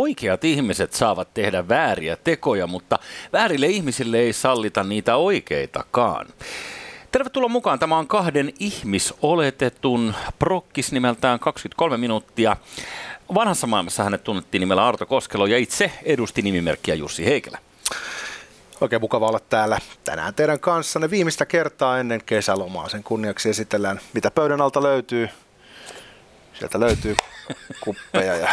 oikeat ihmiset saavat tehdä vääriä tekoja, mutta väärille ihmisille ei sallita niitä oikeitakaan. Tervetuloa mukaan. Tämä on kahden ihmisoletetun prokkis nimeltään 23 minuuttia. Vanhassa maailmassa hänet tunnettiin nimellä Arto Koskelo ja itse edusti nimimerkkiä Jussi Heikelä. Oikein mukava olla täällä tänään teidän kanssanne viimeistä kertaa ennen kesälomaa. Sen kunniaksi esitellään, mitä pöydän alta löytyy. Sieltä löytyy kuppeja ja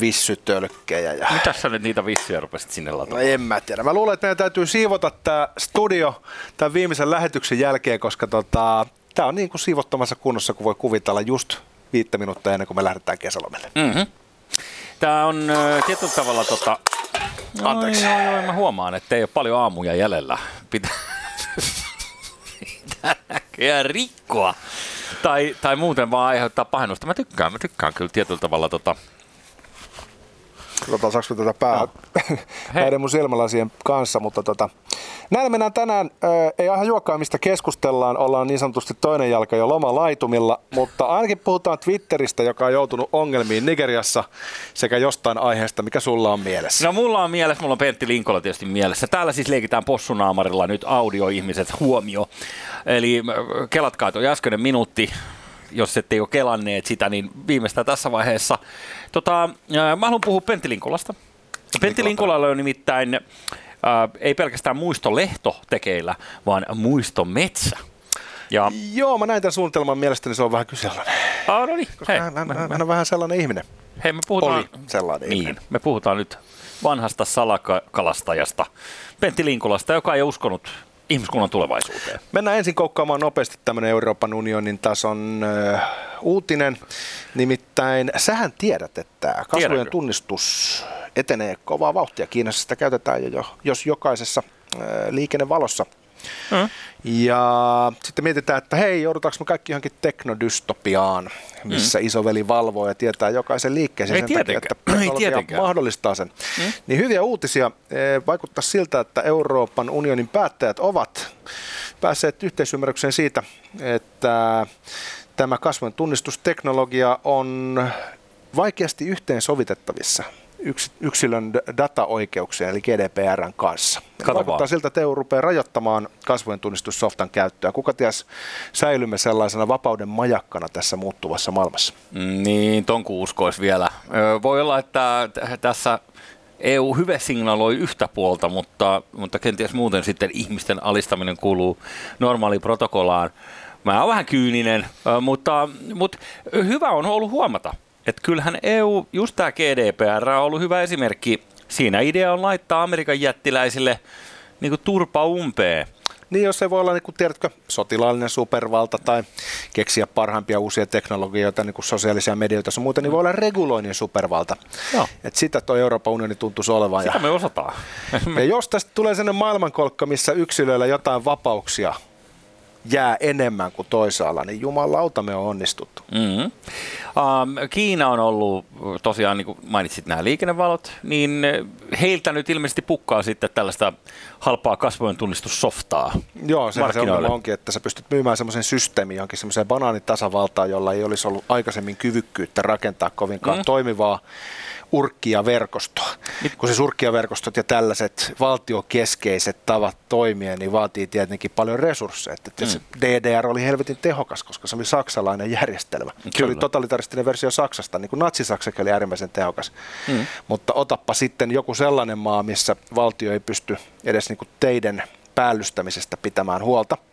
vissytölkkejä. Ja... Mitä sä nyt niitä vissyjä rupesit sinne lataamaan? No en mä tiedä. Mä luulen, että meidän täytyy siivota tämä studio tämän viimeisen lähetyksen jälkeen, koska tota, tämä on niin kuin siivottomassa kunnossa, kun voi kuvitella just viittä minuuttia ennen kuin me lähdetään kesälomelle. Mm-hmm. Tämä on tietyllä tavalla tota... Anteeksi. Joo, joo, mä huomaan, että ei ole paljon aamuja jäljellä. Pitää, Pitää näköjään rikkoa. Tai, tai muuten vaan aiheuttaa pahennusta. Mä tykkään, mä tykkään kyllä tietyllä tavalla tota, Tota, saanko tätä pää no. näiden mun silmälasien kanssa, mutta tota, näin mennään tänään, ää, ei ihan juokkaa mistä keskustellaan, ollaan niin sanotusti toinen jalka jo lomalaitumilla, mutta ainakin puhutaan Twitteristä, joka on joutunut ongelmiin Nigeriassa sekä jostain aiheesta, mikä sulla on mielessä. No mulla on mielessä, mulla on Pentti Linkola tietysti mielessä. Täällä siis leikitään possunaamarilla nyt audioihmiset huomio. Eli kelatkaa tuo äskeinen minuutti, jos ette ole kelanneet sitä, niin viimeistään tässä vaiheessa. Tota, mä haluan puhua Pentti Linkolasta. Pentti Linkolalla on nimittäin äh, ei pelkästään muistolehto tekeillä, vaan muistometsä. Ja... Joo, mä näin tämän suunnitelman mielestäni se on vähän kyseenalainen. Ah, no niin. Hei, hän, hän, hän, on vähän sellainen ihminen. Hei, me puhutaan... Oli sellainen niin, ihminen. me puhutaan nyt vanhasta salakalastajasta, Pentti Linkolasta, joka ei uskonut ihmiskunnan tulevaisuuteen? Mennään ensin koukkaamaan nopeasti tämmöinen Euroopan unionin tason äh, uutinen. Nimittäin sähän tiedät, että kasvojen tunnistus etenee kovaa vauhtia. Kiinassa sitä käytetään jo, jos jokaisessa liikennevalossa Mm. Ja sitten mietitään, että hei, joudutaanko me kaikki johonkin teknodystopiaan, missä mm. isoveli valvoo ja tietää jokaisen liikkeeseen Ei sen takia, että teknologia mahdollistaa sen. Mm. Niin hyviä uutisia. Eh, vaikuttaa siltä, että Euroopan unionin päättäjät ovat päässeet yhteisymmärrykseen siitä, että tämä kasvun tunnistusteknologia on vaikeasti yhteensovitettavissa yksilön dataoikeuksien eli GDPRn kanssa. Kato Vaikuttaa vaan. siltä, että EU rupeaa rajoittamaan kasvojen tunnistussoftan käyttöä. Kuka ties säilymme sellaisena vapauden majakkana tässä muuttuvassa maailmassa? Niin, ton uskoisi vielä. Voi olla, että tässä EU hyvä signaloi yhtä puolta, mutta, mutta kenties muuten sitten ihmisten alistaminen kuuluu normaaliin protokollaan. Mä oon vähän kyyninen, mutta, mutta hyvä on ollut huomata, että kyllähän EU, just tämä GDPR on ollut hyvä esimerkki. Siinä idea on laittaa Amerikan jättiläisille niin kuin turpa umpeen. Niin, jos se voi olla, niin kuin, tiedätkö, sotilaallinen supervalta tai keksiä parhaimpia uusia teknologioita, niin kuin sosiaalisia medioita ja muuta, niin voi olla reguloinnin supervalta. No. Et sitä tuo Euroopan unioni tuntuisi olevan. Sitä ja, me osataan. ja jos tästä tulee sellainen maailmankolkka, missä yksilöillä jotain vapauksia jää enemmän kuin toisaalla, niin jumalauta me on onnistuttu. Mm-hmm. Um, Kiina on ollut, tosiaan niin kuin mainitsit nämä liikennevalot, niin heiltä nyt ilmeisesti pukkaa sitten tällaista halpaa kasvojen tunnistussoftaa Joo, se onkin, että sä pystyt myymään semmoisen systeemin johonkin semmoiseen banaanitasavaltaan, jolla ei olisi ollut aikaisemmin kyvykkyyttä rakentaa kovinkaan mm. toimivaa urkkiaverkostoa. Kun se urkkiaverkostot ja tällaiset valtiokeskeiset tavat toimia, niin vaatii tietenkin paljon resursseja. Että mm. DDR oli helvetin tehokas, koska se oli saksalainen järjestelmä. Kyllä. Se oli totalitaristinen versio Saksasta, niin kuin Natsi-Saksakin oli äärimmäisen tehokas. Mm. Mutta otappa sitten joku sellainen maa, missä valtio ei pysty edes niin kuin teidän päällystämisestä pitämään huolta –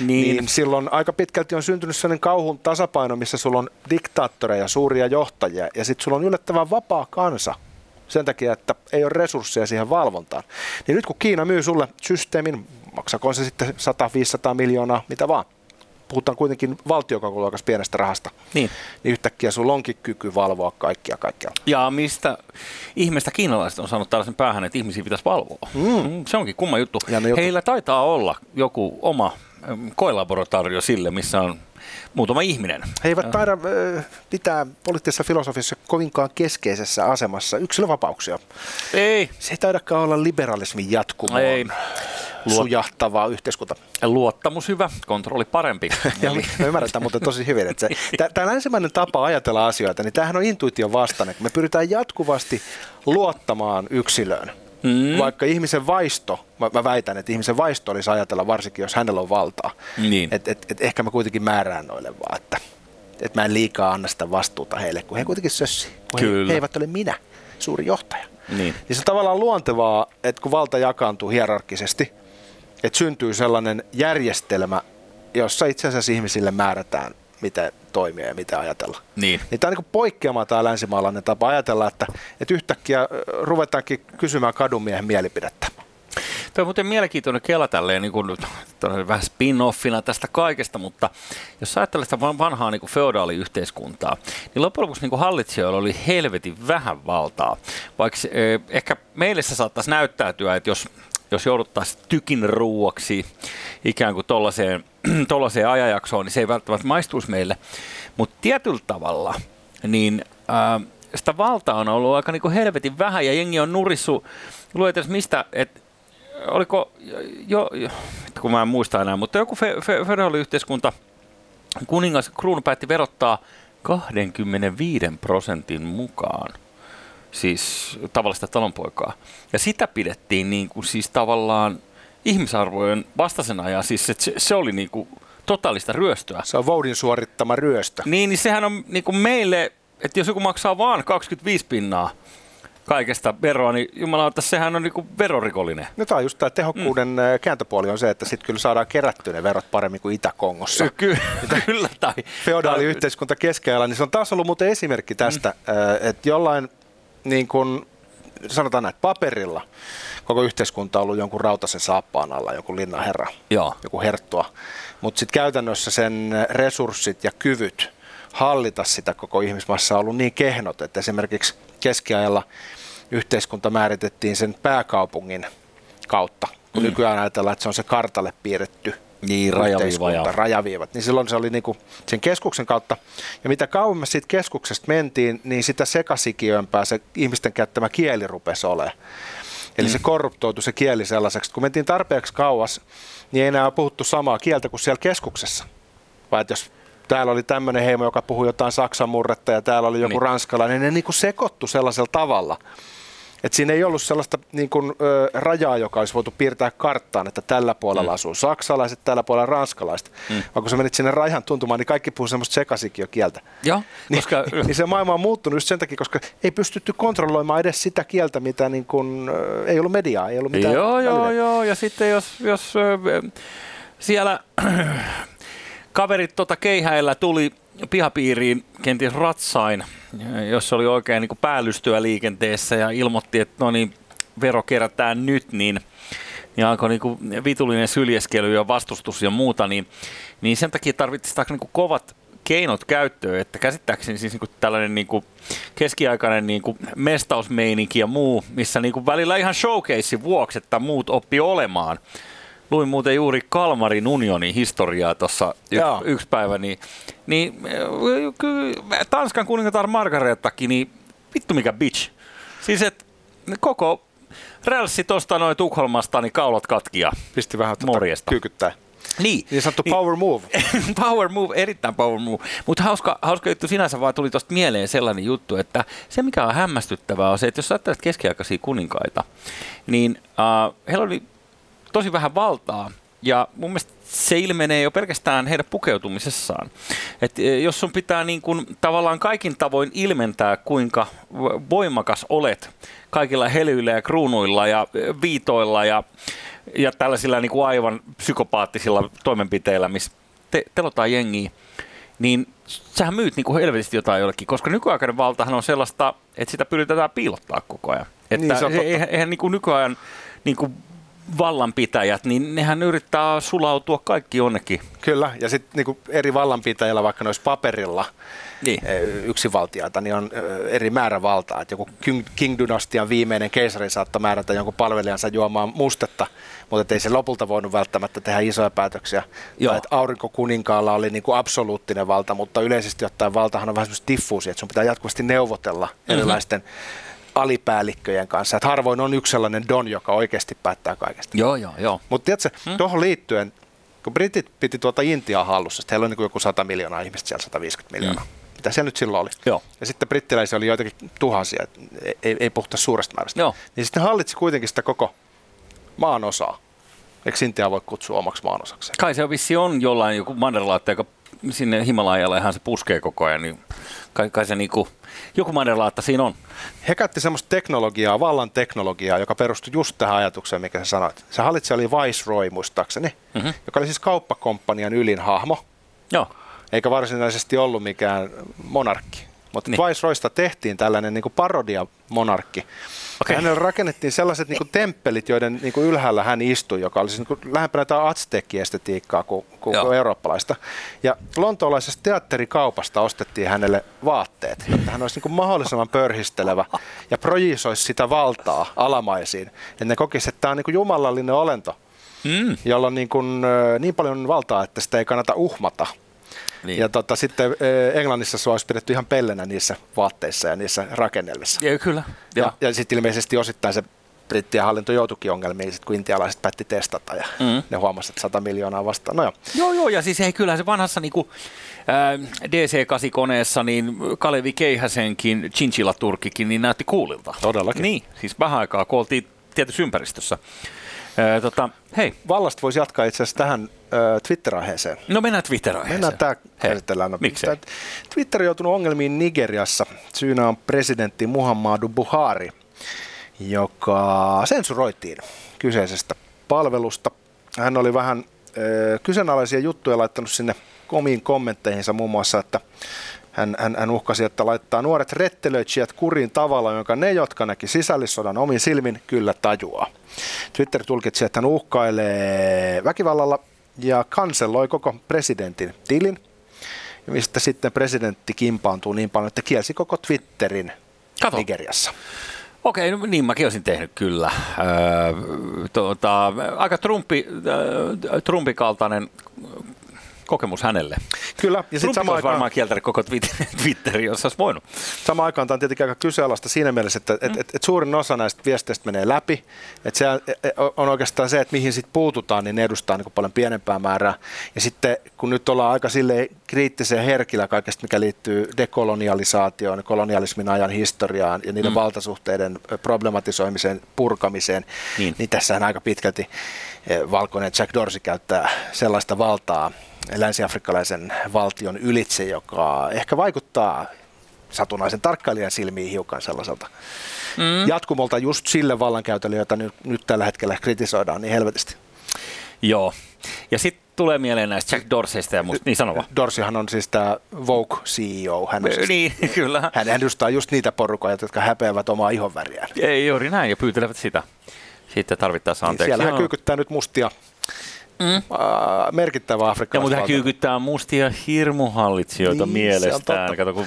niin. niin silloin aika pitkälti on syntynyt sellainen kauhun tasapaino, missä sulla on diktaattoreja, suuria johtajia ja sitten sulla on yllättävän vapaa kansa sen takia, että ei ole resursseja siihen valvontaan. Niin nyt kun Kiina myy sulle systeemin, maksakoon se sitten 100-500 miljoonaa, mitä vaan, puhutaan kuitenkin valtiokakuluokas pienestä rahasta, niin. niin yhtäkkiä sulla onkin kyky valvoa kaikkia kaikkialla. Ja mistä ihmeestä kiinalaiset on saanut tällaisen päähän, että ihmisiä pitäisi valvoa? Mm. mm se onkin kumma juttu. juttu. Heillä taitaa olla joku oma koelaboratorio sille, missä on muutama ihminen. He eivät taida pitää poliittisessa filosofiassa kovinkaan keskeisessä asemassa yksilövapauksia. Ei. Se ei taidakaan olla liberalismin jatkumo. Ei. Luot- sujahtava yhteiskunta. Luottamus hyvä, kontrolli parempi. ja me ymmärretään mutta tosi hyvin, että tämä ensimmäinen tapa ajatella asioita, niin tämähän on intuition vastainen. Me pyritään jatkuvasti luottamaan yksilöön. Mm. Vaikka ihmisen vaisto, mä, mä väitän, että ihmisen vaisto olisi ajatella varsinkin, jos hänellä on valtaa. Niin. Että et, et ehkä mä kuitenkin määrään noille vaan, että et mä en liikaa anna sitä vastuuta heille, kun he kuitenkin sössi. He, he eivät ole minä, suuri johtaja. Niin. niin se on tavallaan luontevaa, että kun valta jakaantuu hierarkisesti, että syntyy sellainen järjestelmä, jossa itse asiassa ihmisille määrätään, miten toimia ja mitä ajatella. Niin. niin tämä on niin poikkeama tämä länsimaalainen tapa ajatella, että, että yhtäkkiä ruvetaankin kysymään kadunmiehen mielipidettä. Tuo on muuten mielenkiintoinen kela tälleen niin kuin, vähän spin-offina tästä kaikesta, mutta jos ajattelee sitä vanhaa niin kuin feodaaliyhteiskuntaa, niin loppujen lopuksi niin hallitsijoilla oli helvetin vähän valtaa. Vaikka eh, ehkä meille se saattaisi näyttäytyä, että jos jos jouduttaisiin tykin ruuaksi ikään kuin tollaiseen, tollaiseen ajanjaksoon, niin se ei välttämättä maistuisi meille. Mutta tietyllä tavalla, niin ää, sitä valtaa on ollut aika niin kuin helvetin vähän ja jengi on nurissu, luet mistä, että oliko jo, jo, kun mä en muista enää, mutta joku fe, fe, kuningas kruunu päätti verottaa 25 prosentin mukaan siis tavallista talonpoikaa. Ja sitä pidettiin niin kuin, siis tavallaan ihmisarvojen vastaisena ja siis se, se oli niin kuin totaalista ryöstöä. Se on Voudin suorittama ryöstö. Niin, niin sehän on niin kuin meille, että jos joku maksaa vaan 25 pinnaa, kaikesta veroa, niin jumalauta, sehän on niinku verorikollinen. No tämä on just tämä tehokkuuden mm. kääntöpuoli on se, että sitten kyllä saadaan kerättyä ne verot paremmin kuin Itä-Kongossa. Ky- kyllä. Tai, Feodaaliyhteiskunta keskellä, niin se on taas ollut muuten esimerkki tästä, mm. että jollain niin kuin, sanotaan näin, paperilla koko yhteiskunta on ollut jonkun rautaisen saappaan alla, joku linnaherra, Joo. joku herttua. Mutta sitten käytännössä sen resurssit ja kyvyt hallita sitä koko ihmismassaa on ollut niin kehnot, että esimerkiksi keskiajalla yhteiskunta määritettiin sen pääkaupungin kautta, kun mm. nykyään ajatellaan, että se on se kartalle piirretty niin, rajaviiva, rajaviivat. Niin silloin se oli niinku sen keskuksen kautta. Ja mitä kauemmas siitä keskuksesta mentiin, niin sitä sekasikiömpää se ihmisten käyttämä kieli rupesi olemaan. Eli mm. se korruptoitu se kieli sellaiseksi, kun mentiin tarpeeksi kauas, niin ei enää puhuttu samaa kieltä kuin siellä keskuksessa. Vai että jos täällä oli tämmöinen heimo, joka puhui jotain saksan murretta ja täällä oli joku niin. ranskalainen, ne niin kuin sekoittu sellaisella tavalla, et siinä ei ollut sellaista niin kuin, ö, rajaa, joka olisi voitu piirtää karttaan, että tällä puolella mm. asuu saksalaiset, tällä puolella ranskalaiset. Mm. Vaan kun sä menit sinne rajan tuntumaan, niin kaikki puhuu semmoista sekasikio-kieltä. Joo, niin, koska... niin se maailma on muuttunut just sen takia, koska ei pystytty kontrolloimaan edes sitä kieltä, mitä niin kuin, ö, ei ollut mediaa, ei ollut mitään. Joo, joo, joo. Ja sitten jos, jos ö, siellä kaverit tota keihäillä tuli pihapiiriin kenties ratsain, jos oli oikein niin päällystyä liikenteessä ja ilmoitti, että no niin, vero kerätään nyt, niin, niin alkoi niin vitullinen syljeskely ja vastustus ja muuta, niin, niin sen takia tarvittiin niin kovat keinot käyttöön, että käsittääkseni siis niin tällainen niin keskiaikainen niin mestausmeininki ja muu, missä niin välillä ihan showcase vuoksi, että muut oppi olemaan, luin muuten juuri Kalmarin unionin historiaa tuossa yksi, yksi päivä, niin, niin Tanskan kuningatar Margarettakin, niin vittu mikä bitch. Siis et koko rälssi tuosta noin Tukholmasta, niin kaulat katkia. Pisti vähän tuota morjesta. kyykyttää. Niin. Niin sanottu niin, power move. power move, erittäin power move. Mutta hauska, hauska juttu sinänsä vaan tuli tuosta mieleen sellainen juttu, että se mikä on hämmästyttävää on se, että jos ajattelet keskiaikaisia kuninkaita, niin uh, heillä oli tosi vähän valtaa. Ja mun mielestä se ilmenee jo pelkästään heidän pukeutumisessaan. Et e, jos sun pitää niin kun, tavallaan kaikin tavoin ilmentää, kuinka voimakas olet kaikilla helyillä ja kruunuilla ja e, viitoilla ja, ja tällaisilla niin kuin aivan psykopaattisilla toimenpiteillä, missä te, telotaan jengiä, niin sähän myyt niin kuin helvetisti jotain jollekin, koska nykyaikainen valtahan on sellaista, että sitä pyritään piilottaa koko ajan. Että niin, eihän, eihän niin kuin nykyajan niin kuin vallanpitäjät, niin nehän yrittää sulautua kaikki jonnekin. Kyllä, ja sitten niinku eri vallanpitäjillä, vaikka ne olisi paperilla niin. Eh, yksinvaltiaita, niin on eh, eri määrä valtaa. Et joku King-dynastian viimeinen keisari saattoi määrätä jonkun palvelijansa juomaan mustetta, mutta ei se lopulta voinut välttämättä tehdä isoja päätöksiä. Joo. että aurinkokuninkaalla oli niinku absoluuttinen valta, mutta yleisesti ottaen valtahan on vähän semmoista diffuusia, että sun pitää jatkuvasti neuvotella mm-hmm. Alipäällikköjen kanssa. Että harvoin on yksi sellainen don, joka oikeasti päättää kaikesta. Joo, joo, joo. Mutta tiedätkö, hmm? tuohon liittyen, kun britit piti tuota Intiaa hallussa, heillä on niin joku 100 miljoonaa ihmistä siellä, 150 miljoonaa. Hmm. Mitä siellä nyt silloin oli? Joo. Ja sitten brittiläisiä oli joitakin tuhansia, ei, ei puhuta suuresta määrästä. Joo. Niin sitten hallitsi kuitenkin sitä koko maan osaa. Eikö Intia voi kutsua omaksi maanosakseen? Kai se vissi on jollain joku mannerlaatta, joka sinne Himalajalle ihan se puskee koko ajan, niin kai, kai se niinku, joku mannerlaatta siinä on. He käytti semmoista teknologiaa, vallan teknologiaa, joka perustui just tähän ajatukseen, mikä sä sanoit. Se hallitsija oli Viceroy muistaakseni, mm-hmm. joka oli siis kauppakomppanian ylin hahmo. Joo. Eikä varsinaisesti ollut mikään monarkki. Mutta niin. Viceroysta tehtiin tällainen niin parodia-monarkki, Okay. Hänelle rakennettiin sellaiset niin kuin, temppelit, joiden niin kuin, ylhäällä hän istui, joka oli niin kuin, lähempänä jotain aztekki-estetiikkaa kuin, kuin eurooppalaista. Ja lontoolaisesta teatterikaupasta ostettiin hänelle vaatteet, jotta hän olisi niin kuin, mahdollisimman pörhistelevä ja projisoisi sitä valtaa alamaisiin. Että ne kokisivat, että tämä on niin kuin, jumalallinen olento, mm. jolla on niin, kuin, niin paljon valtaa, että sitä ei kannata uhmata. Niin. Ja tota, sitten Englannissa se olisi pidetty ihan pellenä niissä vaatteissa ja niissä rakennelmissa. Ja, kyllä. Ja, ja sitten ilmeisesti osittain se brittien hallinto joutuikin ongelmiin, sit kun intialaiset päätti testata ja mm. ne huomasivat, että 100 miljoonaa vastaan. No joo. joo, joo, ja siis ei kyllä se vanhassa niinku, äh, DC-8-koneessa, niin Kalevi Keihäsenkin Chinchilla-turkkikin niin näytti kuulilta. Todellakin. Niin, siis vähän aikaa, kun oltiin tietyssä ympäristössä. Äh, tota, hei. Vallasta voisi jatkaa itse asiassa tähän äh, Twitter-aiheeseen. No mennään Twitter-aiheeseen. Mennään tämä käsitellään. No, Miksei? Twitter on joutunut ongelmiin Nigeriassa. Syynä on presidentti Muhammadu Buhari, joka sensuroitiin kyseisestä palvelusta. Hän oli vähän äh, kyseenalaisia juttuja laittanut sinne omiin kommentteihinsa muun muassa, että hän, hän, hän uhkasi, että laittaa nuoret rettelöitsijät kuriin tavalla, jonka ne, jotka näki sisällissodan omin silmin, kyllä tajuaa. Twitter tulkitsi, että hän uhkailee väkivallalla ja kanselloi koko presidentin tilin, mistä sitten presidentti kimpaantuu niin paljon, että kielsi koko Twitterin Kato. Nigeriassa. Okei, no niin mäkin olisin tehnyt kyllä. Öö, tuota, aika Trumpi, äh, Trumpin kaltainen kokemus hänelle. Kyllä. Ja sitten sama aikaan... varmaan kieltänyt koko Twitterin, jos olisi voinut. Samaan aikaan tämä on tietenkin aika kyseenalaista siinä mielessä, että mm. et, et, et suurin osa näistä viesteistä menee läpi. Että se e, e, on oikeastaan se, että mihin sitten puututaan, niin ne edustaa niin paljon pienempää määrää. Ja sitten kun nyt ollaan aika sille kriittisen herkillä kaikesta, mikä liittyy dekolonialisaatioon, kolonialismin ajan historiaan ja niiden mm. valtasuhteiden problematisoimiseen, purkamiseen, niin, niin tässähän aika pitkälti e, valkoinen Jack Dorsey käyttää sellaista valtaa, länsiafrikkalaisen valtion ylitse, joka ehkä vaikuttaa satunnaisen tarkkailijan silmiin hiukan sellaiselta mm. jatkumolta just sille vallankäytölle, jota nyt, nyt tällä hetkellä kritisoidaan niin helvetisti. Joo. Ja sitten tulee mieleen näistä Jack Dorseysta ja musta, niin sanova. Dorseyhan on siis tämä Vogue CEO. Hän, on siis, niin, kyllä. hän edustaa just niitä porukoja, jotka häpeävät omaa ihonväriään. Ei juuri näin, ja pyytelevät sitä. Sitten tarvittaessa niin, anteeksi. Niin siellä hän kyykyttää nyt mustia mm. merkittävä afrikkalainen. Ja mutta hän kyykyttää mustia hirmuhallitsijoita niin, mielestään. Kato, kun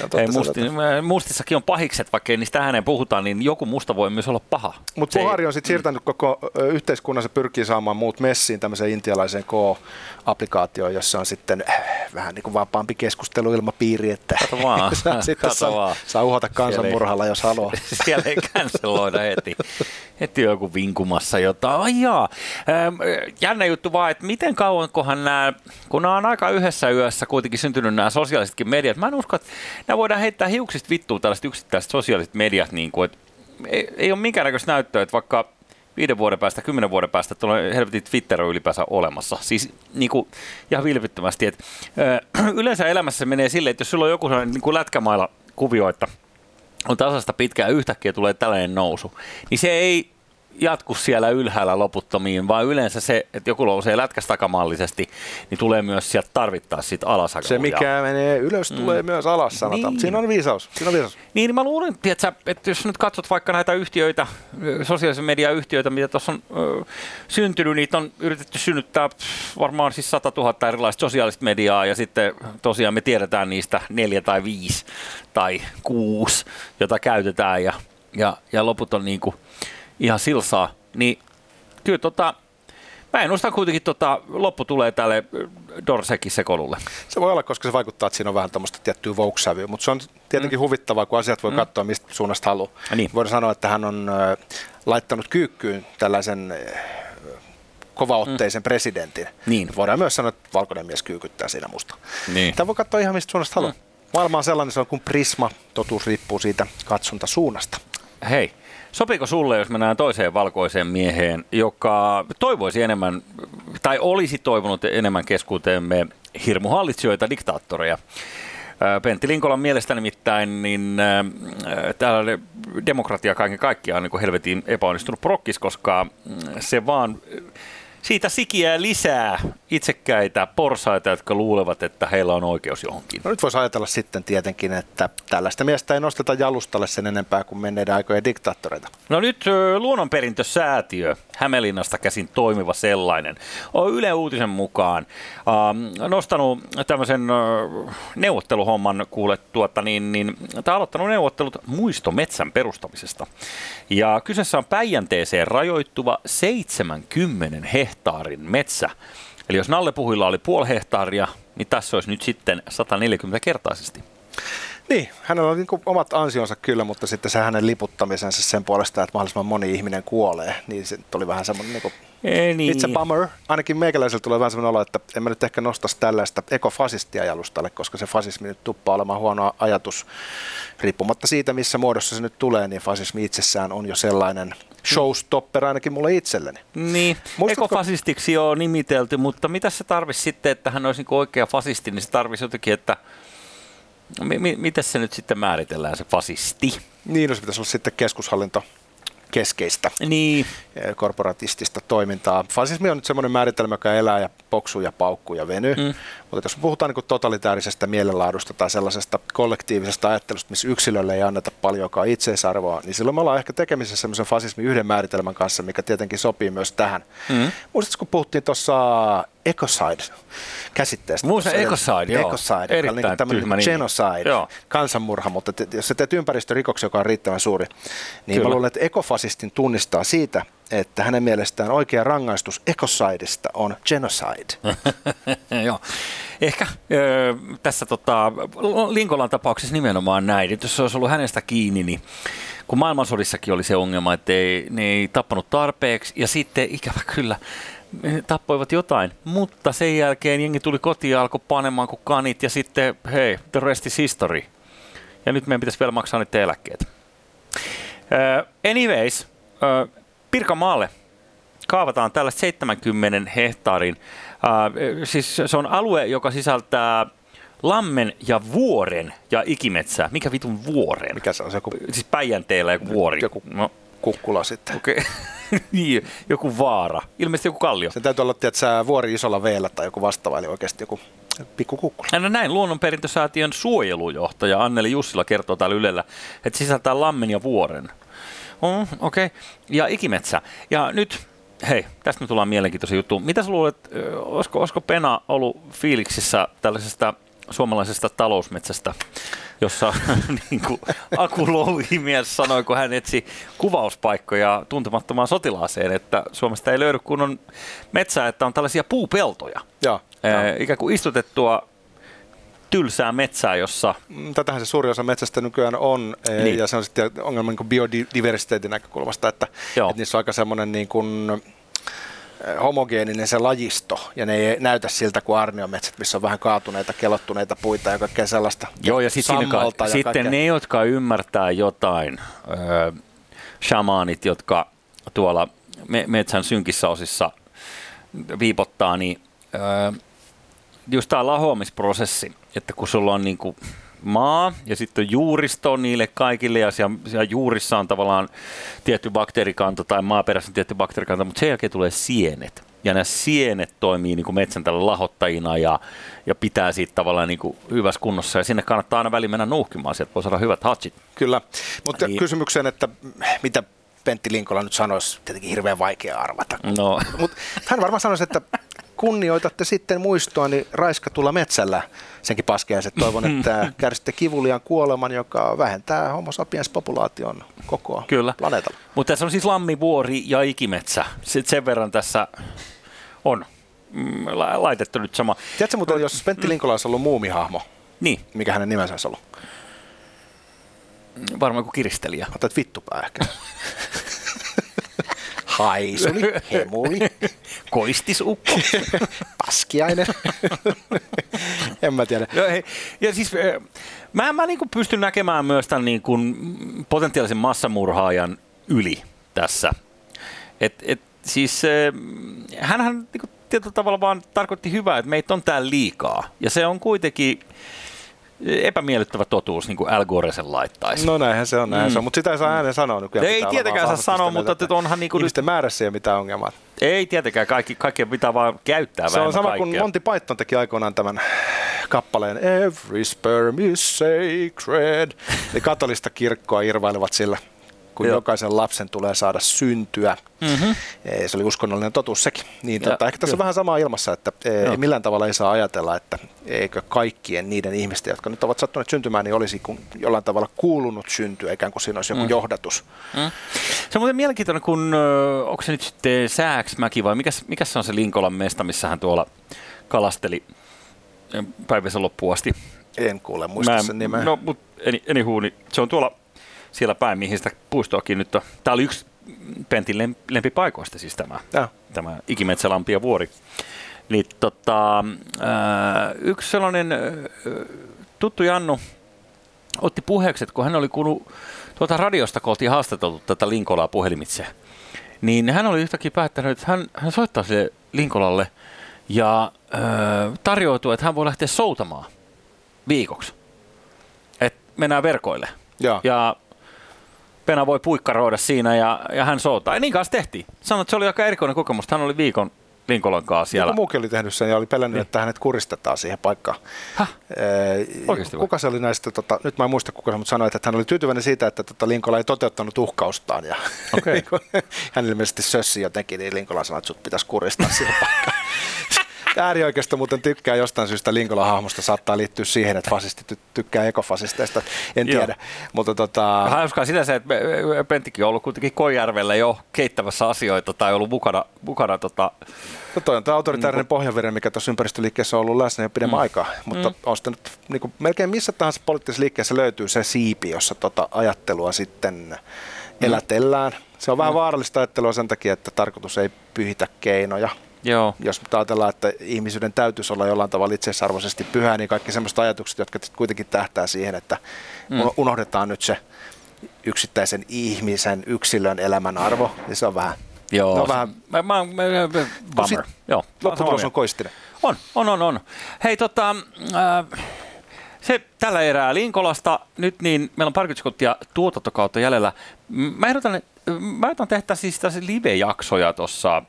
totta, ei musti, mustissakin on pahikset, vaikka ei niistä ääneen puhutaan, niin joku musta voi myös olla paha. Mutta Buhari on sitten siirtänyt koko yhteiskunnan, se pyrkii saamaan muut messiin tämmöiseen intialaiseen K-applikaatioon, jossa on sitten äh, vähän niin kuin vapaampi keskusteluilmapiiri, että Kato vaan. sitten Kato saa, vaan. saa uhata kansanmurhalla, jos haluaa. Siellä ei canceloida heti, heti joku vinkumassa jotain. Ai jaa. Ähm, jännä juttu vaan, että miten kauankohan nämä, kun nämä on aika yhdessä yössä kuitenkin syntynyt nämä sosiaalisetkin mediat, mä en usko, että nämä voidaan heittää hiuksista vittuun tällaiset yksittäiset sosiaaliset mediat, niin kuin, että ei, ei ole minkäännäköistä näyttöä, että vaikka viiden vuoden päästä, kymmenen vuoden päästä tuolla helvetin Twitter on ylipäänsä olemassa. Siis niin kuin, ihan vilpittömästi. Että, ö, yleensä elämässä menee silleen, että jos sulla on joku sellainen niin kuin lätkämailla kuvio, että on tasasta pitkään yhtäkkiä tulee tällainen nousu, niin se ei jatku siellä ylhäällä loputtomiin, vaan yleensä se, että joku nousee lätkästä takamallisesti, niin tulee myös sieltä tarvittaa sit alas. Se, mikä menee ylös, mm. tulee myös alas, sanotaan. Niin. Siinä on viisaus. Siinä on viisaus. Niin, mä luulen, tiiätkö, että jos nyt katsot vaikka näitä yhtiöitä, sosiaalisen median yhtiöitä, mitä tuossa on ö, syntynyt, niitä on yritetty synnyttää varmaan siis 100 000 erilaista sosiaalista mediaa, ja sitten tosiaan me tiedetään niistä neljä tai viisi tai kuusi, jota käytetään, ja, ja, ja loput on niin kuin ihan silsaa, niin kyllä tota, Mä ennustan kuitenkin, tota, loppu tulee tälle Dorsekin sekoilulle. Se voi olla, koska se vaikuttaa, että siinä on vähän tämmöistä tiettyä vogue mutta se on tietenkin mm. huvittavaa, kun asiat voi mm. katsoa mistä suunnasta haluaa. Niin. Voidaan sanoa, että hän on laittanut kyykkyyn tällaisen kovaotteisen mm. presidentin. Niin. Voidaan myös sanoa, että valkoinen mies kyykyttää siinä musta. Niin. Tämä voi katsoa ihan mistä suunnasta haluaa. Mm. Maailma on sellainen, se on kuin prisma. Totuus riippuu siitä katsonta-suunnasta. Hei, sopiiko sulle, jos mennään toiseen valkoiseen mieheen, joka toivoisi enemmän, tai olisi toivonut enemmän keskuuteemme hirmuhallitsijoita, diktaattoreja? Pentti Linkolan mielestä nimittäin niin äh, täällä demokratia kaiken kaikkiaan on niin helvetin epäonnistunut prokkis, koska se vaan siitä sikiää lisää itsekkäitä porsaita, jotka luulevat, että heillä on oikeus johonkin. No nyt voisi ajatella sitten tietenkin, että tällaista miestä ei nosteta jalustalle sen enempää kuin menneiden aikojen diktaattoreita. No nyt Luonnonperintösäätiö, Hämeenlinnasta käsin toimiva sellainen, on Yle Uutisen mukaan äh, nostanut tämmöisen äh, neuvotteluhomman kuule tuota, niin, niin, tai aloittanut neuvottelut muistometsän perustamisesta. Ja kyseessä on Päijänteeseen rajoittuva 70 hehtaarin metsä, Eli jos Nallepuhilla oli puoli hehtaaria, niin tässä olisi nyt sitten 140-kertaisesti. Niin, hänellä on niin omat ansionsa kyllä, mutta sitten se hänen liputtamisensa sen puolesta, että mahdollisimman moni ihminen kuolee, niin se tuli vähän semmoinen niin kuin, niin. it's a bummer. Ainakin meikäläisellä tulee vähän semmoinen olo, että en mä nyt ehkä nostaisi tällaista ekofasistia jalustalle, koska se fasismi nyt tuppaa olemaan huono ajatus. Riippumatta siitä, missä muodossa se nyt tulee, niin fasismi itsessään on jo sellainen showstopper ainakin mulle itselleni. Niin, Muistatko? ekofasistiksi on nimitelty, mutta mitä se tarvisi sitten, että hän olisi niin oikea fasisti, niin se tarvisi jotenkin, että m- miten se nyt sitten määritellään se fasisti? Niin, no se pitäisi olla sitten keskushallinto keskeistä niin. korporatistista toimintaa. Fasismi on nyt semmoinen määritelmä, joka elää ja poksuu ja paukkuu ja venyy. Mm. Mutta jos puhutaan niin totalitaarisesta mielenlaadusta tai sellaisesta kollektiivisesta ajattelusta, missä yksilölle ei anneta paljonkaan itseisarvoa, niin silloin me ollaan ehkä tekemisessä semmoisen fasismin yhden määritelmän kanssa, mikä tietenkin sopii myös tähän. Mm. Muistatko, kun puhuttiin tuossa ecocide käsitteestä. Muista ecocide, joo. Ecocide, Erittäin niin tyhmä genocide, joo. kansanmurha, mutta te, jos sä teet ympäristörikoksia, joka on riittävän suuri, niin Kyllä. mä luulen, että ekofasistin tunnistaa siitä, että hänen mielestään oikea rangaistus ecocideista on genocide. joo. Ehkä ö, tässä tota, Linkolan tapauksessa nimenomaan näin, jos se olisi ollut hänestä kiinni, niin kun maailmansodissakin oli se ongelma, että ei, ne ei tappanut tarpeeksi, ja sitten ikävä kyllä tappoivat jotain, mutta sen jälkeen jengi tuli kotiin ja alkoi panemaan kuin kanit ja sitten hei, the rest is history. Ja nyt meidän pitäisi vielä maksaa niitä eläkkeet. Uh, anyways, uh, Pirkanmaalle kaavataan tällaista 70 hehtaarin, uh, siis se on alue, joka sisältää lammen ja vuoren ja ikimetsää. Mikä vitun vuoren? Mikä se on? Se joku... Siis Päijänteellä joku vuori. Joku no. kukkula sitten. Okei. Okay. niin, joku vaara. Ilmeisesti joku kallio. Se täytyy olla, että vuori isolla veellä tai joku vastaava, eli oikeasti joku pikku kukkula. No näin Luonnonperintösäätiön suojelujohtaja Anneli Jussila kertoo täällä Ylellä, että sisältää lammen ja vuoren. Oh, Okei. Okay. Ja ikimetsä. Ja nyt hei, tästä me tullaan mielenkiintoisen juttu. Mitä sä luulet, olisiko, olisiko Pena ollut fiiliksissä tällaisesta suomalaisesta talousmetsästä, jossa niin kuin, Aku Louhimies sanoi, kun hän etsi kuvauspaikkoja tuntemattomaan sotilaaseen, että Suomesta ei löydy kunnon metsää, että on tällaisia puupeltoja. Ja, ja. ikään kuin istutettua tylsää metsää, jossa... Mm, tätähän se suuri osa metsästä nykyään on, e, niin. ja se on sitten ongelma niin biodiversiteetin näkökulmasta, että, että niissä on aika semmoinen niin kuin, homogeeninen se lajisto, ja ne ei näytä siltä kuin arniometsät, missä on vähän kaatuneita, kelottuneita puita ja kaikkea sellaista. Joo, ja, sit ja sitten kaikkea. ne, jotka ymmärtää jotain, äh, shamaanit, jotka tuolla me- metsän synkissä osissa viipottaa, niin äh, just tämä lahoamisprosessi, että kun sulla on niin kuin maa ja sitten on juuristo niille kaikille ja siellä, siellä juurissa on tavallaan tietty bakteerikanta tai maaperässä on tietty bakteerikanta, mutta sen jälkeen tulee sienet. Ja nämä sienet toimii niin kuin metsän tällä lahottajina ja, ja pitää siitä tavallaan niin kuin hyvässä kunnossa. Ja sinne kannattaa aina väliin mennä nuuhkimaan, sieltä voi saada hyvät hatchit. Kyllä, mutta niin. kysymykseen, että mitä Pentti Linkola nyt sanoisi, tietenkin hirveän vaikea arvata. No. Mutta hän varmaan sanoisi, että kunnioitatte sitten muistoa, niin raiskatulla metsällä senkin paskeiset. Toivon, että kärsitte kivuliaan kuoleman, joka vähentää homo sapiens populaation kokoa Kyllä. planeetalla. Mutta tässä on siis lammivuori ja ikimetsä. Sitten sen verran tässä on mm, laitettu nyt sama. Tiedätkö muuten, jos Pentti Linkola olisi ollut muumihahmo, niin. mikä hänen nimensä olisi ollut? Varmaan kuin kiristelijä. Otat vittupää ehkä. Haisuli, hemuli, Koistisukko. paskiainen. en mä tiedä. Joo, hei. Ja siis mä, mä niin pystyn näkemään myös tämän niin kuin potentiaalisen massamurhaajan yli tässä. Et, et, siis hänhän niin kuin tietyllä tavalla vaan tarkoitti hyvää, että meitä on täällä liikaa. Ja se on kuitenkin epämiellyttävä totuus, niin kuin Al Gore sen laittaisi. No näinhän se on, näinhän mm. se on. Mutta sitä ei saa ääneen sanoa nykyään. Ei pitää olla tietenkään saa sanoa, mutta että onhan niin kuin Ihmisten määrässä ei ole mitään ongelmaa. Ei tietenkään, kaikki, kaikkien pitää vaan käyttää Se on sama kaikkea. kuin Monty Python teki aikoinaan tämän kappaleen Every sperm is sacred. Eli katolista kirkkoa irvailevat sillä, kun Joo. jokaisen lapsen tulee saada syntyä. Mm-hmm. Eh, Se oli uskonnollinen totuus sekin. Niin, Ja, tota, ehkä tässä on kyllä. vähän sama ilmassa, että eh, Joo. millään tavalla ei saa ajatella, että eikö kaikkien niiden ihmisten, jotka nyt ovat sattuneet syntymään, niin olisi kun jollain tavalla kuulunut syntyä, ikään kuin siinä olisi joku Mm. johdatus. Se on muuten mielenkiintoinen, kun onko se nyt sitten Sääksmäki vai mikä, mikä se on se Linkolan mesta, missä hän tuolla kalasteli päivänsä loppuun asti. En kuule muista Mä- sen nimeä. No, mutta any, anywho, niin se on tuolla siellä päin, mihin sitä puistoakin nyt on. Tämä oli yksi Pentin lem- lempipaikoista siis tämä, Joo. tämä Ikimetsälampi ja vuori. Niin tota, ää, yksi sellainen ää, tuttu Jannu otti puheeksi, että kun hän oli kuullut tuolta radiosta, kun oltiin haastateltu tätä Linkolaa puhelimitse, niin hän oli yhtäkkiä päättänyt, että hän, hän soittaa sille Linkolalle ja äh, tarjoutuu, että hän voi lähteä soutamaan viikoksi. Et mennään verkoille. Joo. Ja Pena voi puikkaroida siinä ja, ja hän soutaa. Ja niin kanssa tehtiin. Sanoit, että se oli aika erikoinen kokemus. Hän oli viikon Linkolan kanssa siellä. Joku muukin oli tehnyt sen ja oli pelännyt, Niin. että hänet kuristetaan siihen paikkaan. Häh? Ee, kuka se oli näistä, tota, nyt mä en muista kuka se, mutta sanoi, että hän oli tyytyväinen siitä, että tota, Linkola ei toteuttanut uhkaustaan. Ja Okei. niin hän ilmeisesti sössi jotenkin, niin Linkola sanoi, että sut pitäisi kuristaa siihen paikkaan. Äärioikeisto muuten tykkää jostain syystä Linkolan hahmosta, saattaa liittyä siihen, että fasistit ty- tykkää ekofasisteista, en Joo. tiedä. Mutta tota, Hauskaa sitä se, että Penttikin on ollut kuitenkin Koijärvellä jo keittämässä asioita tai ollut mukana, mukana tota, No toi on tämä autoritaarinen pohjavire, mikä tuossa ympäristöliikkeessä on ollut läsnä jo pidemmän Mm. aikaa. Mutta Mm. on sitä nyt niin kuin melkein missä tahansa poliittisessa liikkeessä löytyy se siipi, jossa tota ajattelua sitten elätellään. Se on vähän Mm. vaarallista ajattelua sen takia, että tarkoitus ei pyhitä keinoja. Joo, Jos ajatellaan, että ihmisyyden täytyisi olla jollain tavalla itseisarvoisesti pyhää, niin kaikki sellaiset ajatukset, jotka kuitenkin tähtää siihen, että Mm. unohdetaan nyt se yksittäisen ihmisen, yksilön elämän arvo, niin se on vähän, joo. No vähän- Mä, mä, mä, bummer. sit Joo, lopputulos on koistinen. On, on, on, on. Hei, tota, äh, se tällä erää Linkolasta. Nyt niin, meillä on parikymmentä sekuntia tuotantokautta jäljellä. Mä ehdotan, että- mä ehdotan tehdä siis live-jaksoja tuossa.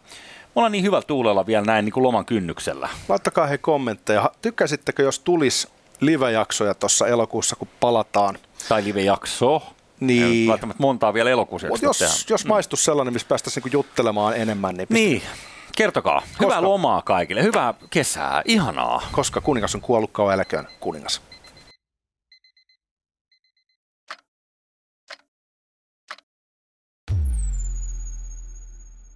Ollaan niin hyvällä tuulella vielä näin niin kuin loman kynnyksellä. Laittakaa he kommentteja. Tykkäsittekö, jos tulisi live-jaksoja tuossa elokuussa, kun palataan? Tai live-jakso. Niin. Välttämättä montaa vielä elokuussa jaksoa jos, tehdä. jos maistus sellainen, missä päästäisiin niinku juttelemaan enemmän, niin, niin. Kertokaa. Hyvää Koska- lomaa kaikille. Hyvää kesää. Ihanaa. koska kuningas on kuollut, kauan eläköön kuningas.